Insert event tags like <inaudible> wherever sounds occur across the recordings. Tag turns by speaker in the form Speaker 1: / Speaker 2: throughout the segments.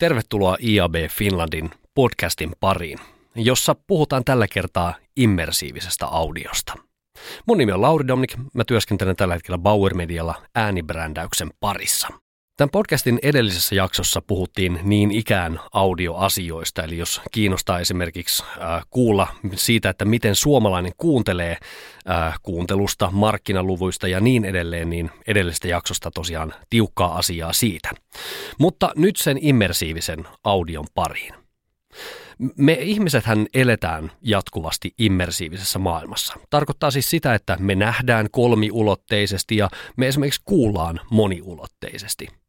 Speaker 1: Tervetuloa IAB Finlandin podcastin pariin, jossa puhutaan tällä kertaa immersiivisestä audiosta. Mun nimi on Lauri Domnik, mä työskentelen tällä hetkellä Bauer Medialla äänibrändäyksen parissa. Tämän podcastin edellisessä jaksossa puhuttiin niin ikään audioasioista, eli jos kiinnostaa esimerkiksi äh, kuulla siitä, että miten suomalainen kuuntelee äh, kuuntelusta, markkinaluvuista ja niin edelleen, niin edellisestä jaksosta tosiaan tiukkaa asiaa siitä. Mutta nyt sen immersiivisen audion pariin. Me ihmisethän eletään jatkuvasti immersiivisessä maailmassa. Tarkoittaa siis sitä, että me nähdään kolmiulotteisesti ja me esimerkiksi kuullaan moniulotteisesti –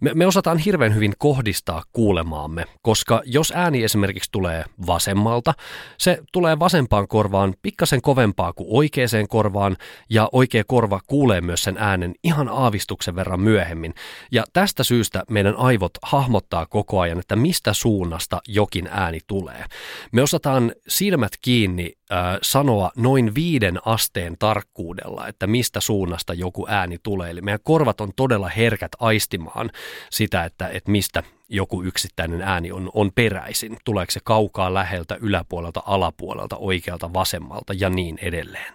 Speaker 1: me, me osataan hirveän hyvin kohdistaa kuulemaamme, koska jos ääni esimerkiksi tulee vasemmalta, se tulee vasempaan korvaan pikkasen kovempaa kuin oikeaan korvaan, ja oikea korva kuulee myös sen äänen ihan aavistuksen verran myöhemmin. Ja tästä syystä meidän aivot hahmottaa koko ajan, että mistä suunnasta jokin ääni tulee. Me osataan silmät kiinni sanoa noin viiden asteen tarkkuudella, että mistä suunnasta joku ääni tulee. Eli meidän korvat on todella herkät aistimaan sitä, että, että mistä joku yksittäinen ääni on, on peräisin. Tuleeko se kaukaa läheltä, yläpuolelta, alapuolelta, oikealta, vasemmalta ja niin edelleen.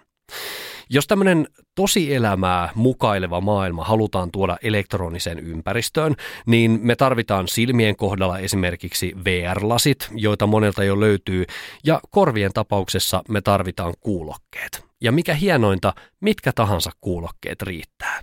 Speaker 1: Jos tämmöinen tosielämää mukaileva maailma halutaan tuoda elektroniseen ympäristöön, niin me tarvitaan silmien kohdalla esimerkiksi VR-lasit, joita monelta jo löytyy, ja korvien tapauksessa me tarvitaan kuulokkeet. Ja mikä hienointa, mitkä tahansa kuulokkeet riittää.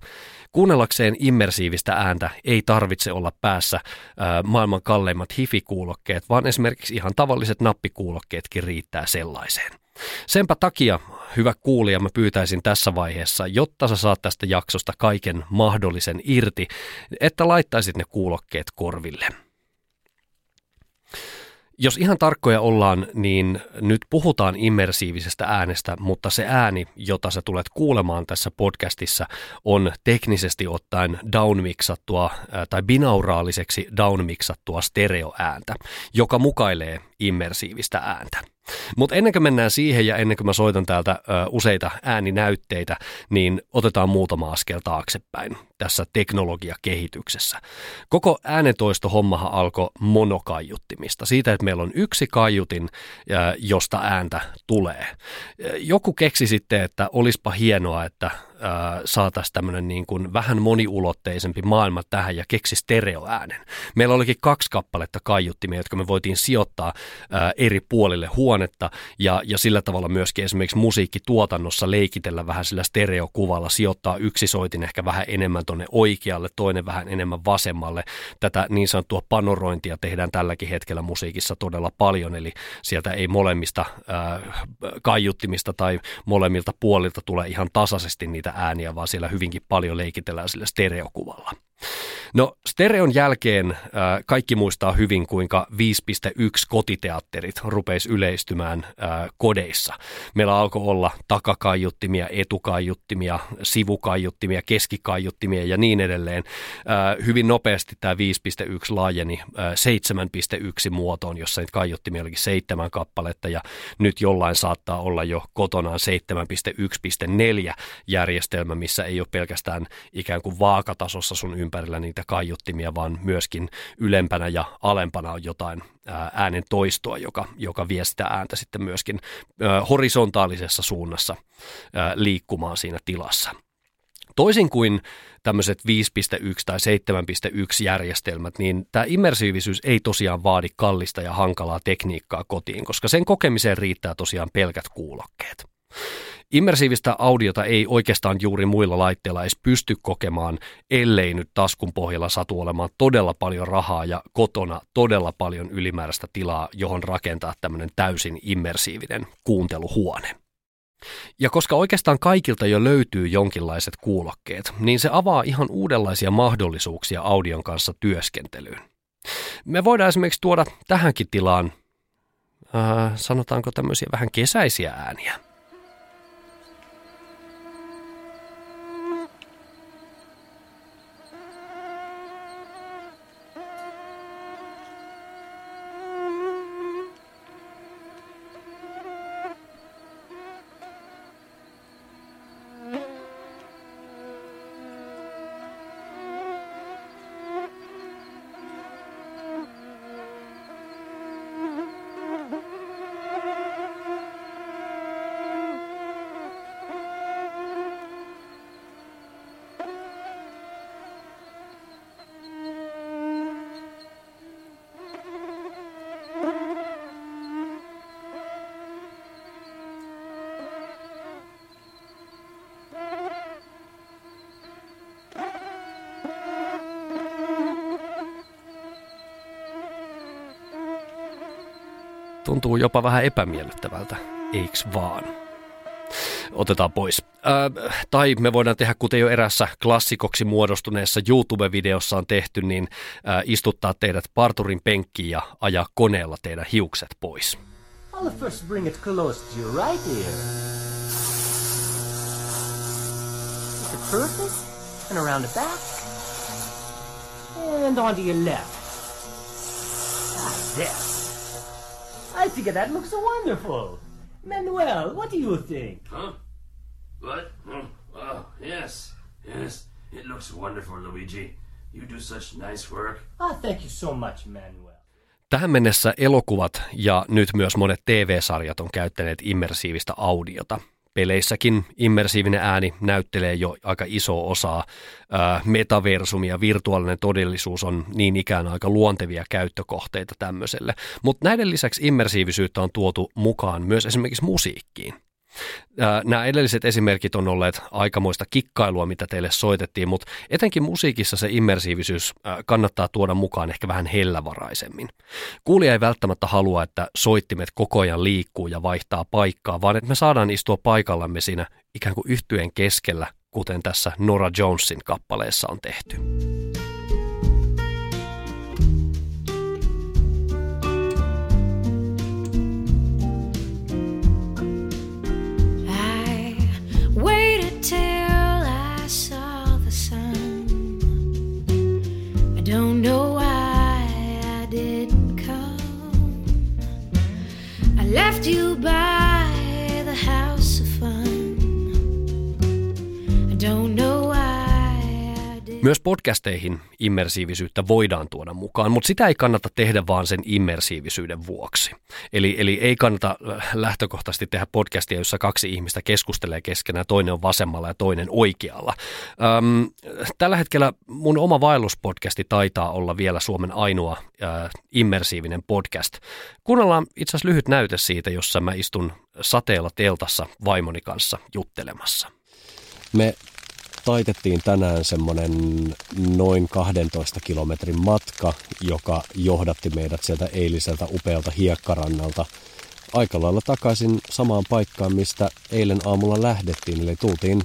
Speaker 1: Kuunnellakseen immersiivistä ääntä ei tarvitse olla päässä ää, maailman kalleimmat hifikuulokkeet, vaan esimerkiksi ihan tavalliset nappikuulokkeetkin riittää sellaiseen. Senpä takia, hyvä kuulija, mä pyytäisin tässä vaiheessa, jotta sä saat tästä jaksosta kaiken mahdollisen irti, että laittaisit ne kuulokkeet korville. Jos ihan tarkkoja ollaan, niin nyt puhutaan immersiivisestä äänestä, mutta se ääni, jota sä tulet kuulemaan tässä podcastissa, on teknisesti ottaen downmixattua tai binauraaliseksi downmixattua stereoääntä, joka mukailee immersiivistä ääntä. Mutta ennen kuin mennään siihen ja ennen kuin mä soitan täältä ö, useita ääninäytteitä, niin otetaan muutama askel taaksepäin tässä teknologiakehityksessä. Koko äänentoisto-hommahan alkoi monokaiuttimista. Siitä, että meillä on yksi kaiutin, josta ääntä tulee. Joku keksi sitten, että olispa hienoa, että saataisiin tämmöinen niin kuin vähän moniulotteisempi maailma tähän ja keksi stereoäänen. Meillä olikin kaksi kappaletta kaiuttimia, jotka me voitiin sijoittaa ää, eri puolille huonetta ja, ja sillä tavalla myöskin esimerkiksi musiikkituotannossa leikitellä vähän sillä stereokuvalla, sijoittaa yksi soitin ehkä vähän enemmän tuonne oikealle, toinen vähän enemmän vasemmalle. Tätä niin sanottua panorointia tehdään tälläkin hetkellä musiikissa todella paljon, eli sieltä ei molemmista ää, kaiuttimista tai molemmilta puolilta tule ihan tasaisesti niitä ääniä, vaan siellä hyvinkin paljon leikitellään sillä stereokuvalla. No stereon jälkeen äh, kaikki muistaa hyvin, kuinka 5.1 kotiteatterit rupeisi yleistymään äh, kodeissa. Meillä alkoi olla takakaiuttimia, etukaiuttimia, sivukaiuttimia, keskikaiuttimia ja niin edelleen. Äh, hyvin nopeasti tämä 5.1 laajeni äh, 7.1 muotoon, jossa niitä kaiuttimia olikin seitsemän kappaletta ja nyt jollain saattaa olla jo kotonaan 7.1.4 järjestelmä, missä ei ole pelkästään ikään kuin vaakatasossa sun ympärillä niitä kaiuttimia, vaan myöskin ylempänä ja alempana on jotain äänen toistoa, joka, joka vie sitä ääntä sitten myöskin horisontaalisessa suunnassa liikkumaan siinä tilassa. Toisin kuin tämmöiset 5.1 tai 7.1 järjestelmät, niin tämä immersiivisyys ei tosiaan vaadi kallista ja hankalaa tekniikkaa kotiin, koska sen kokemiseen riittää tosiaan pelkät kuulokkeet. Immersiivistä audiota ei oikeastaan juuri muilla laitteilla edes pysty kokemaan, ellei nyt taskun pohjalla satu olemaan todella paljon rahaa ja kotona todella paljon ylimääräistä tilaa, johon rakentaa tämmöinen täysin immersiivinen kuunteluhuone. Ja koska oikeastaan kaikilta jo löytyy jonkinlaiset kuulokkeet, niin se avaa ihan uudenlaisia mahdollisuuksia audion kanssa työskentelyyn. Me voidaan esimerkiksi tuoda tähänkin tilaan, äh, sanotaanko tämmöisiä vähän kesäisiä ääniä. Tuntuu jopa vähän epämiellyttävältä, eiks vaan? Otetaan pois. Äh, tai me voidaan tehdä, kuten jo erässä klassikoksi muodostuneessa YouTube-videossa on tehty, niin äh, istuttaa teidät parturin penkkiin ja ajaa koneella teidän hiukset pois. I'll first bring it close to right. The and around the back, and onto your left. Ah, there. I think that looks wonderful. Manuel, what do you think? Huh? What? Oh, oh, yes. Yes. It looks wonderful, Luigi. You do such nice work. Ah, thank you so much, Manuel. Tähän mennessä elokuvat ja nyt myös monet TV-sarjat on käyttäneet immersiivistä audiota. Peleissäkin immersiivinen ääni näyttelee jo aika iso osaa. Metaversumi ja virtuaalinen todellisuus on niin ikään aika luontevia käyttökohteita tämmöiselle. Mutta näiden lisäksi immersiivisyyttä on tuotu mukaan myös esimerkiksi musiikkiin. Nämä edelliset esimerkit on olleet aikamoista kikkailua, mitä teille soitettiin, mutta etenkin musiikissa se immersiivisyys kannattaa tuoda mukaan ehkä vähän hellävaraisemmin. Kuulija ei välttämättä halua, että soittimet koko ajan liikkuu ja vaihtaa paikkaa, vaan että me saadaan istua paikallamme siinä ikään kuin yhtyen keskellä, kuten tässä Nora Jonesin kappaleessa on tehty. Myös podcasteihin immersiivisyyttä voidaan tuoda mukaan, mutta sitä ei kannata tehdä vaan sen immersiivisyyden vuoksi. Eli, eli ei kannata äh, lähtökohtaisesti tehdä podcastia, jossa kaksi ihmistä keskustelee keskenään, toinen on vasemmalla ja toinen oikealla. Öm, tällä hetkellä mun oma vaelluspodcasti taitaa olla vielä Suomen ainoa äh, immersiivinen podcast. Kuunnellaan itse asiassa lyhyt näyte siitä, jossa mä istun sateella teltassa vaimoni kanssa juttelemassa. Me taitettiin tänään semmoinen noin 12 kilometrin matka, joka johdatti meidät sieltä eiliseltä upealta hiekkarannalta aika lailla takaisin samaan paikkaan, mistä eilen aamulla lähdettiin. Eli tultiin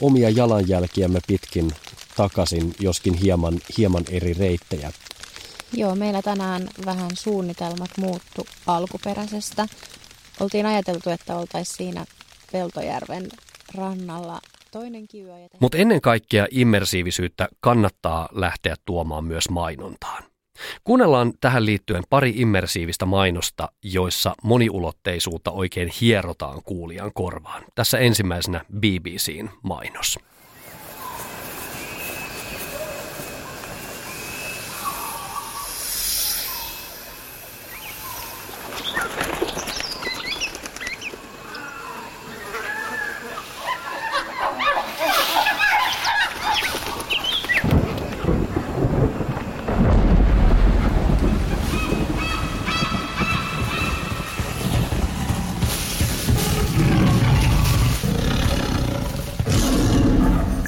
Speaker 1: omia jalanjälkiämme pitkin takaisin, joskin hieman, hieman eri reittejä.
Speaker 2: Joo, meillä tänään vähän suunnitelmat muuttu alkuperäisestä. Oltiin ajateltu, että oltaisiin siinä Peltojärven rannalla
Speaker 1: Mutta ennen kaikkea immersiivisyyttä kannattaa lähteä tuomaan myös mainontaan. Kuunnellaan tähän liittyen pari immersiivistä mainosta, joissa moniulotteisuutta oikein hierotaan kuulijan korvaan. Tässä ensimmäisenä BBCn mainos.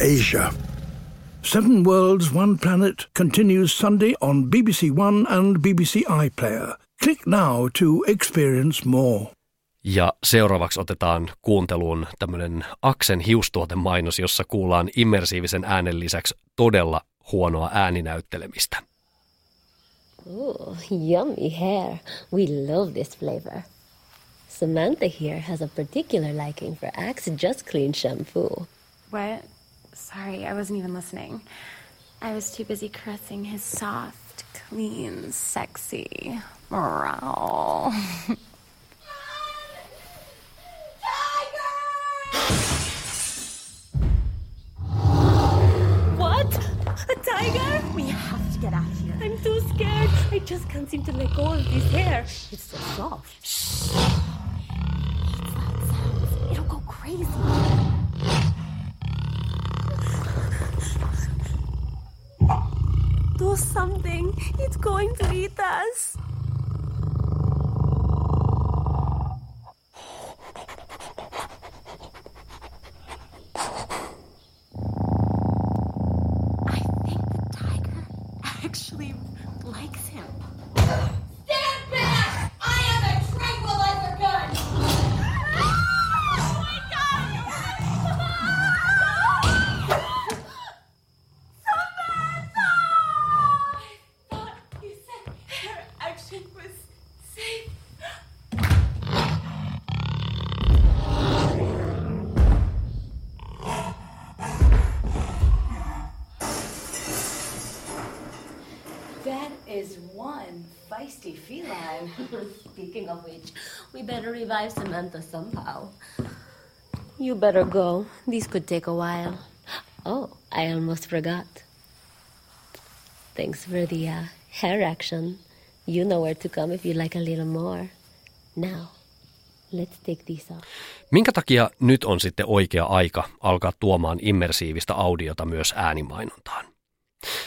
Speaker 3: Asia. Seven Worlds, One Planet continues Sunday on BBC One and BBC iPlayer. Click now to experience more.
Speaker 1: Ja seuraavaksi otetaan kuunteluun tämmöinen Aksen hiustuotemainos, jossa kuullaan immersiivisen äänen lisäksi todella huonoa ääninäyttelemistä.
Speaker 4: Ooh, yummy hair. We love this flavor. Samantha here has a particular liking for Axe Just Clean shampoo.
Speaker 5: What? Sorry, I wasn't even listening. I was too busy caressing his soft, clean, sexy morale. <laughs>
Speaker 4: what? A tiger?
Speaker 5: We have to get out of here.
Speaker 4: I'm too scared. I just can't seem to let go of this hair. It's so soft.
Speaker 5: Shh. It'll go crazy.
Speaker 4: Do something. It's going to eat us. That is one feisty feline. <laughs> Speaking of which, we better revive Samantha somehow. You better go. These could take a while. Oh, I almost forgot. Thanks for the uh, hair action. You know where to come if you like a little more. Now, let's take these off.
Speaker 1: Minkä takia nyt on sitten oikea aika alkaa tuomaan immersiivistä audiota myös äänimainontaan?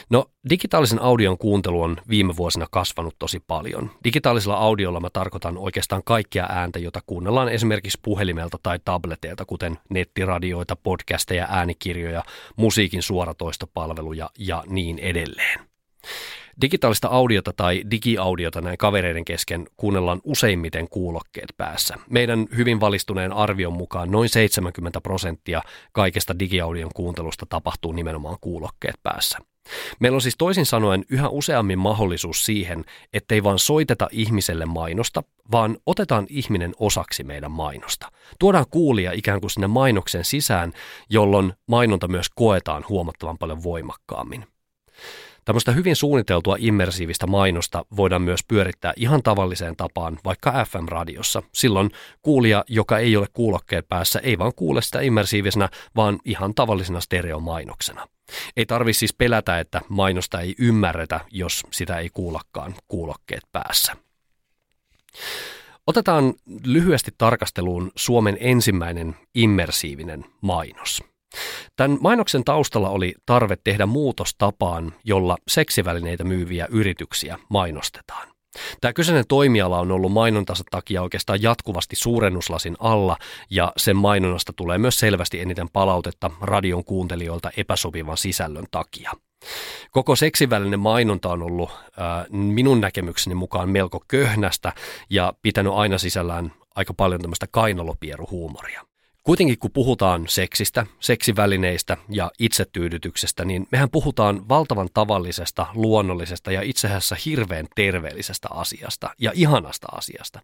Speaker 1: No, digitaalisen audion kuuntelu on viime vuosina kasvanut tosi paljon. Digitaalisella audiolla mä tarkoitan oikeastaan kaikkia ääntä, jota kuunnellaan esimerkiksi puhelimelta tai tableteilta, kuten nettiradioita, podcasteja, äänikirjoja, musiikin suoratoistopalveluja ja niin edelleen. Digitaalista audiota tai digiaudiota näin kavereiden kesken kuunnellaan useimmiten kuulokkeet päässä. Meidän hyvin valistuneen arvion mukaan noin 70 prosenttia kaikesta digiaudion kuuntelusta tapahtuu nimenomaan kuulokkeet päässä. Meillä on siis toisin sanoen yhä useammin mahdollisuus siihen, ettei vaan soiteta ihmiselle mainosta, vaan otetaan ihminen osaksi meidän mainosta. Tuodaan kuulija ikään kuin sinne mainoksen sisään, jolloin mainonta myös koetaan huomattavan paljon voimakkaammin. Tämmöistä hyvin suunniteltua immersiivistä mainosta voidaan myös pyörittää ihan tavalliseen tapaan vaikka FM-radiossa. Silloin kuulija, joka ei ole kuulokkeet päässä, ei vaan kuule sitä immersiivisenä, vaan ihan tavallisena stereomainoksena. Ei tarvi siis pelätä, että mainosta ei ymmärretä, jos sitä ei kuullakaan kuulokkeet päässä. Otetaan lyhyesti tarkasteluun Suomen ensimmäinen immersiivinen mainos. Tämän mainoksen taustalla oli tarve tehdä muutos tapaan, jolla seksivälineitä myyviä yrityksiä mainostetaan. Tämä kyseinen toimiala on ollut mainontansa takia oikeastaan jatkuvasti suurennuslasin alla ja sen mainonnasta tulee myös selvästi eniten palautetta radion kuuntelijoilta epäsopivan sisällön takia. Koko seksivälinen mainonta on ollut äh, minun näkemykseni mukaan melko köhnästä ja pitänyt aina sisällään aika paljon tämmöistä kainalopieruhuumoria. Kuitenkin kun puhutaan seksistä, seksivälineistä ja itsetyydytyksestä, niin mehän puhutaan valtavan tavallisesta, luonnollisesta ja itse asiassa hirveän terveellisestä asiasta ja ihanasta asiasta.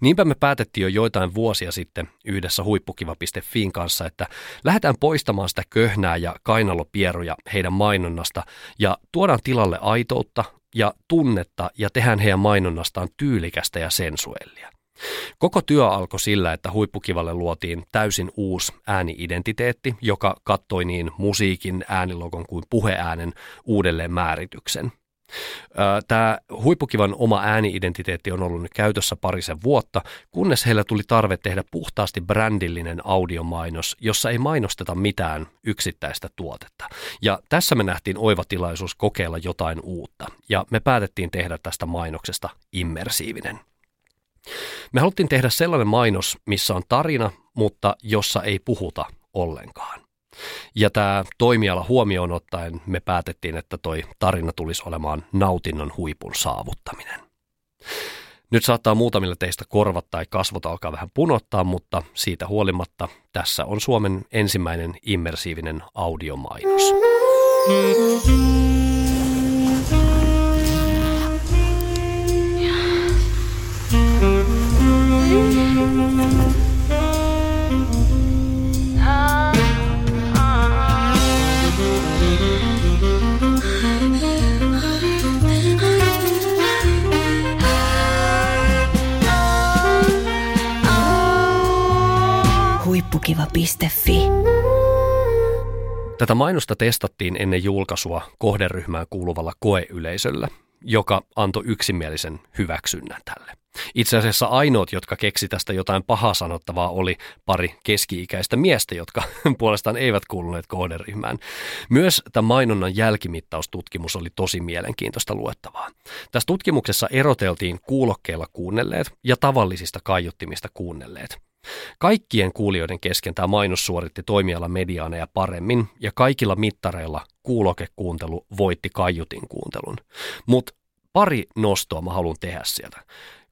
Speaker 1: Niinpä me päätettiin jo joitain vuosia sitten yhdessä huippukiva.fiin kanssa, että lähdetään poistamaan sitä köhnää ja kainalopieruja heidän mainonnasta ja tuodaan tilalle aitoutta ja tunnetta ja tehdään heidän mainonnastaan tyylikästä ja sensuellia. Koko työ alkoi sillä, että huippukivalle luotiin täysin uusi ääniidentiteetti, joka kattoi niin musiikin, äänilogon kuin puheäänen uudelleen määrityksen. Tämä huippukivan oma ääniidentiteetti on ollut nyt käytössä parisen vuotta, kunnes heillä tuli tarve tehdä puhtaasti brändillinen audiomainos, jossa ei mainosteta mitään yksittäistä tuotetta. Ja tässä me nähtiin oiva tilaisuus kokeilla jotain uutta, ja me päätettiin tehdä tästä mainoksesta immersiivinen. Me haluttiin tehdä sellainen mainos, missä on tarina, mutta jossa ei puhuta ollenkaan. Ja tämä toimiala huomioon ottaen me päätettiin, että toi tarina tulisi olemaan nautinnon huipun saavuttaminen. Nyt saattaa muutamille teistä korvat tai kasvot alkaa vähän punottaa, mutta siitä huolimatta tässä on Suomen ensimmäinen immersiivinen audiomainos. Mm-hmm.
Speaker 6: huippukiva.fi.
Speaker 1: Tätä mainosta testattiin ennen julkaisua kohderyhmään kuuluvalla koeyleisöllä, joka antoi yksimielisen hyväksynnän tälle. Itse asiassa ainoat, jotka keksi tästä jotain pahaa sanottavaa, oli pari keski-ikäistä miestä, jotka <laughs> puolestaan eivät kuuluneet kohderyhmään. Myös tämä mainonnan jälkimittaustutkimus oli tosi mielenkiintoista luettavaa. Tässä tutkimuksessa eroteltiin kuulokkeilla kuunnelleet ja tavallisista kaiuttimista kuunnelleet. Kaikkien kuulijoiden kesken tämä mainos suoritti toimialan mediaaneja paremmin ja kaikilla mittareilla kuulokekuuntelu voitti kaiutin kuuntelun. Mutta pari nostoa mä haluan tehdä sieltä.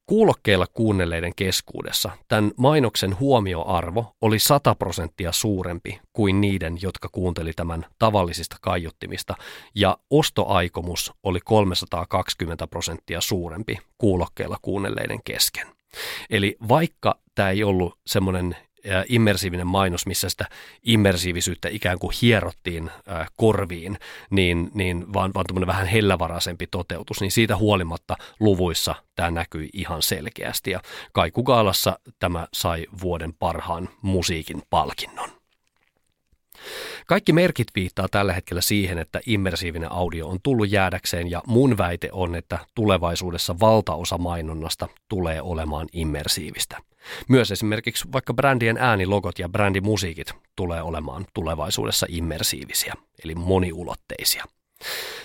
Speaker 1: Kuulokkeilla kuunnelleiden keskuudessa tämän mainoksen huomioarvo oli 100 prosenttia suurempi kuin niiden, jotka kuunteli tämän tavallisista kaiuttimista, ja ostoaikomus oli 320 prosenttia suurempi kuulokkeilla kuunnelleiden kesken. Eli vaikka tämä ei ollut semmoinen immersiivinen mainos, missä sitä immersiivisyyttä ikään kuin hierottiin korviin, niin, niin vaan, vaan vähän hellävaraisempi toteutus, niin siitä huolimatta luvuissa tämä näkyi ihan selkeästi. Ja Kaikugaalassa tämä sai vuoden parhaan musiikin palkinnon. Kaikki merkit viittaa tällä hetkellä siihen, että immersiivinen audio on tullut jäädäkseen ja mun väite on, että tulevaisuudessa valtaosa mainonnasta tulee olemaan immersiivistä. Myös esimerkiksi vaikka brändien äänilogot ja brändimusiikit tulee olemaan tulevaisuudessa immersiivisiä, eli moniulotteisia.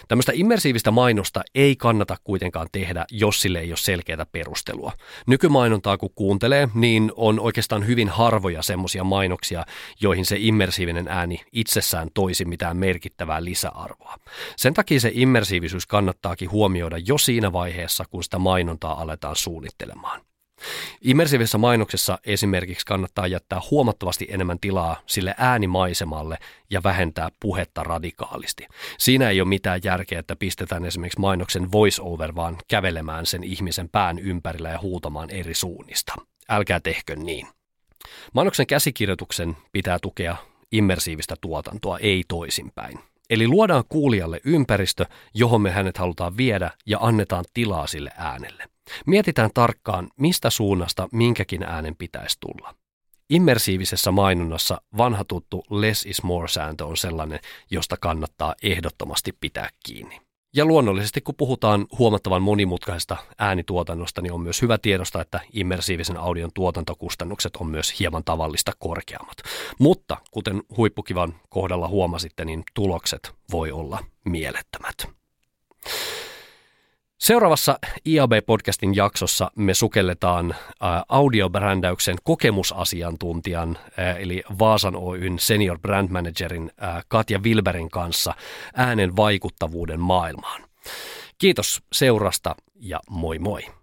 Speaker 1: Tämmöistä immersiivistä mainosta ei kannata kuitenkaan tehdä, jos sille ei ole selkeää perustelua. Nykymainontaa kun kuuntelee, niin on oikeastaan hyvin harvoja semmoisia mainoksia, joihin se immersiivinen ääni itsessään toisi mitään merkittävää lisäarvoa. Sen takia se immersiivisyys kannattaakin huomioida jo siinä vaiheessa, kun sitä mainontaa aletaan suunnittelemaan. Immersiivisessä mainoksessa esimerkiksi kannattaa jättää huomattavasti enemmän tilaa sille äänimaisemalle ja vähentää puhetta radikaalisti. Siinä ei ole mitään järkeä, että pistetään esimerkiksi mainoksen voice-over vaan kävelemään sen ihmisen pään ympärillä ja huutamaan eri suunnista. Älkää tehkö niin. Mainoksen käsikirjoituksen pitää tukea immersiivistä tuotantoa, ei toisinpäin. Eli luodaan kuulijalle ympäristö, johon me hänet halutaan viedä ja annetaan tilaa sille äänelle. Mietitään tarkkaan, mistä suunnasta minkäkin äänen pitäisi tulla. Immersiivisessä mainonnassa vanha tuttu less is more sääntö on sellainen, josta kannattaa ehdottomasti pitää kiinni. Ja luonnollisesti, kun puhutaan huomattavan monimutkaisesta äänituotannosta, niin on myös hyvä tiedosta, että immersiivisen audion tuotantokustannukset on myös hieman tavallista korkeammat. Mutta kuten huippukivan kohdalla huomasitte, niin tulokset voi olla mielettömät. Seuraavassa IAB-podcastin jaksossa me sukelletaan audiobrändäyksen kokemusasiantuntijan, eli Vaasan Oyn senior brand managerin Katja Wilberin kanssa äänen vaikuttavuuden maailmaan. Kiitos seurasta ja moi moi!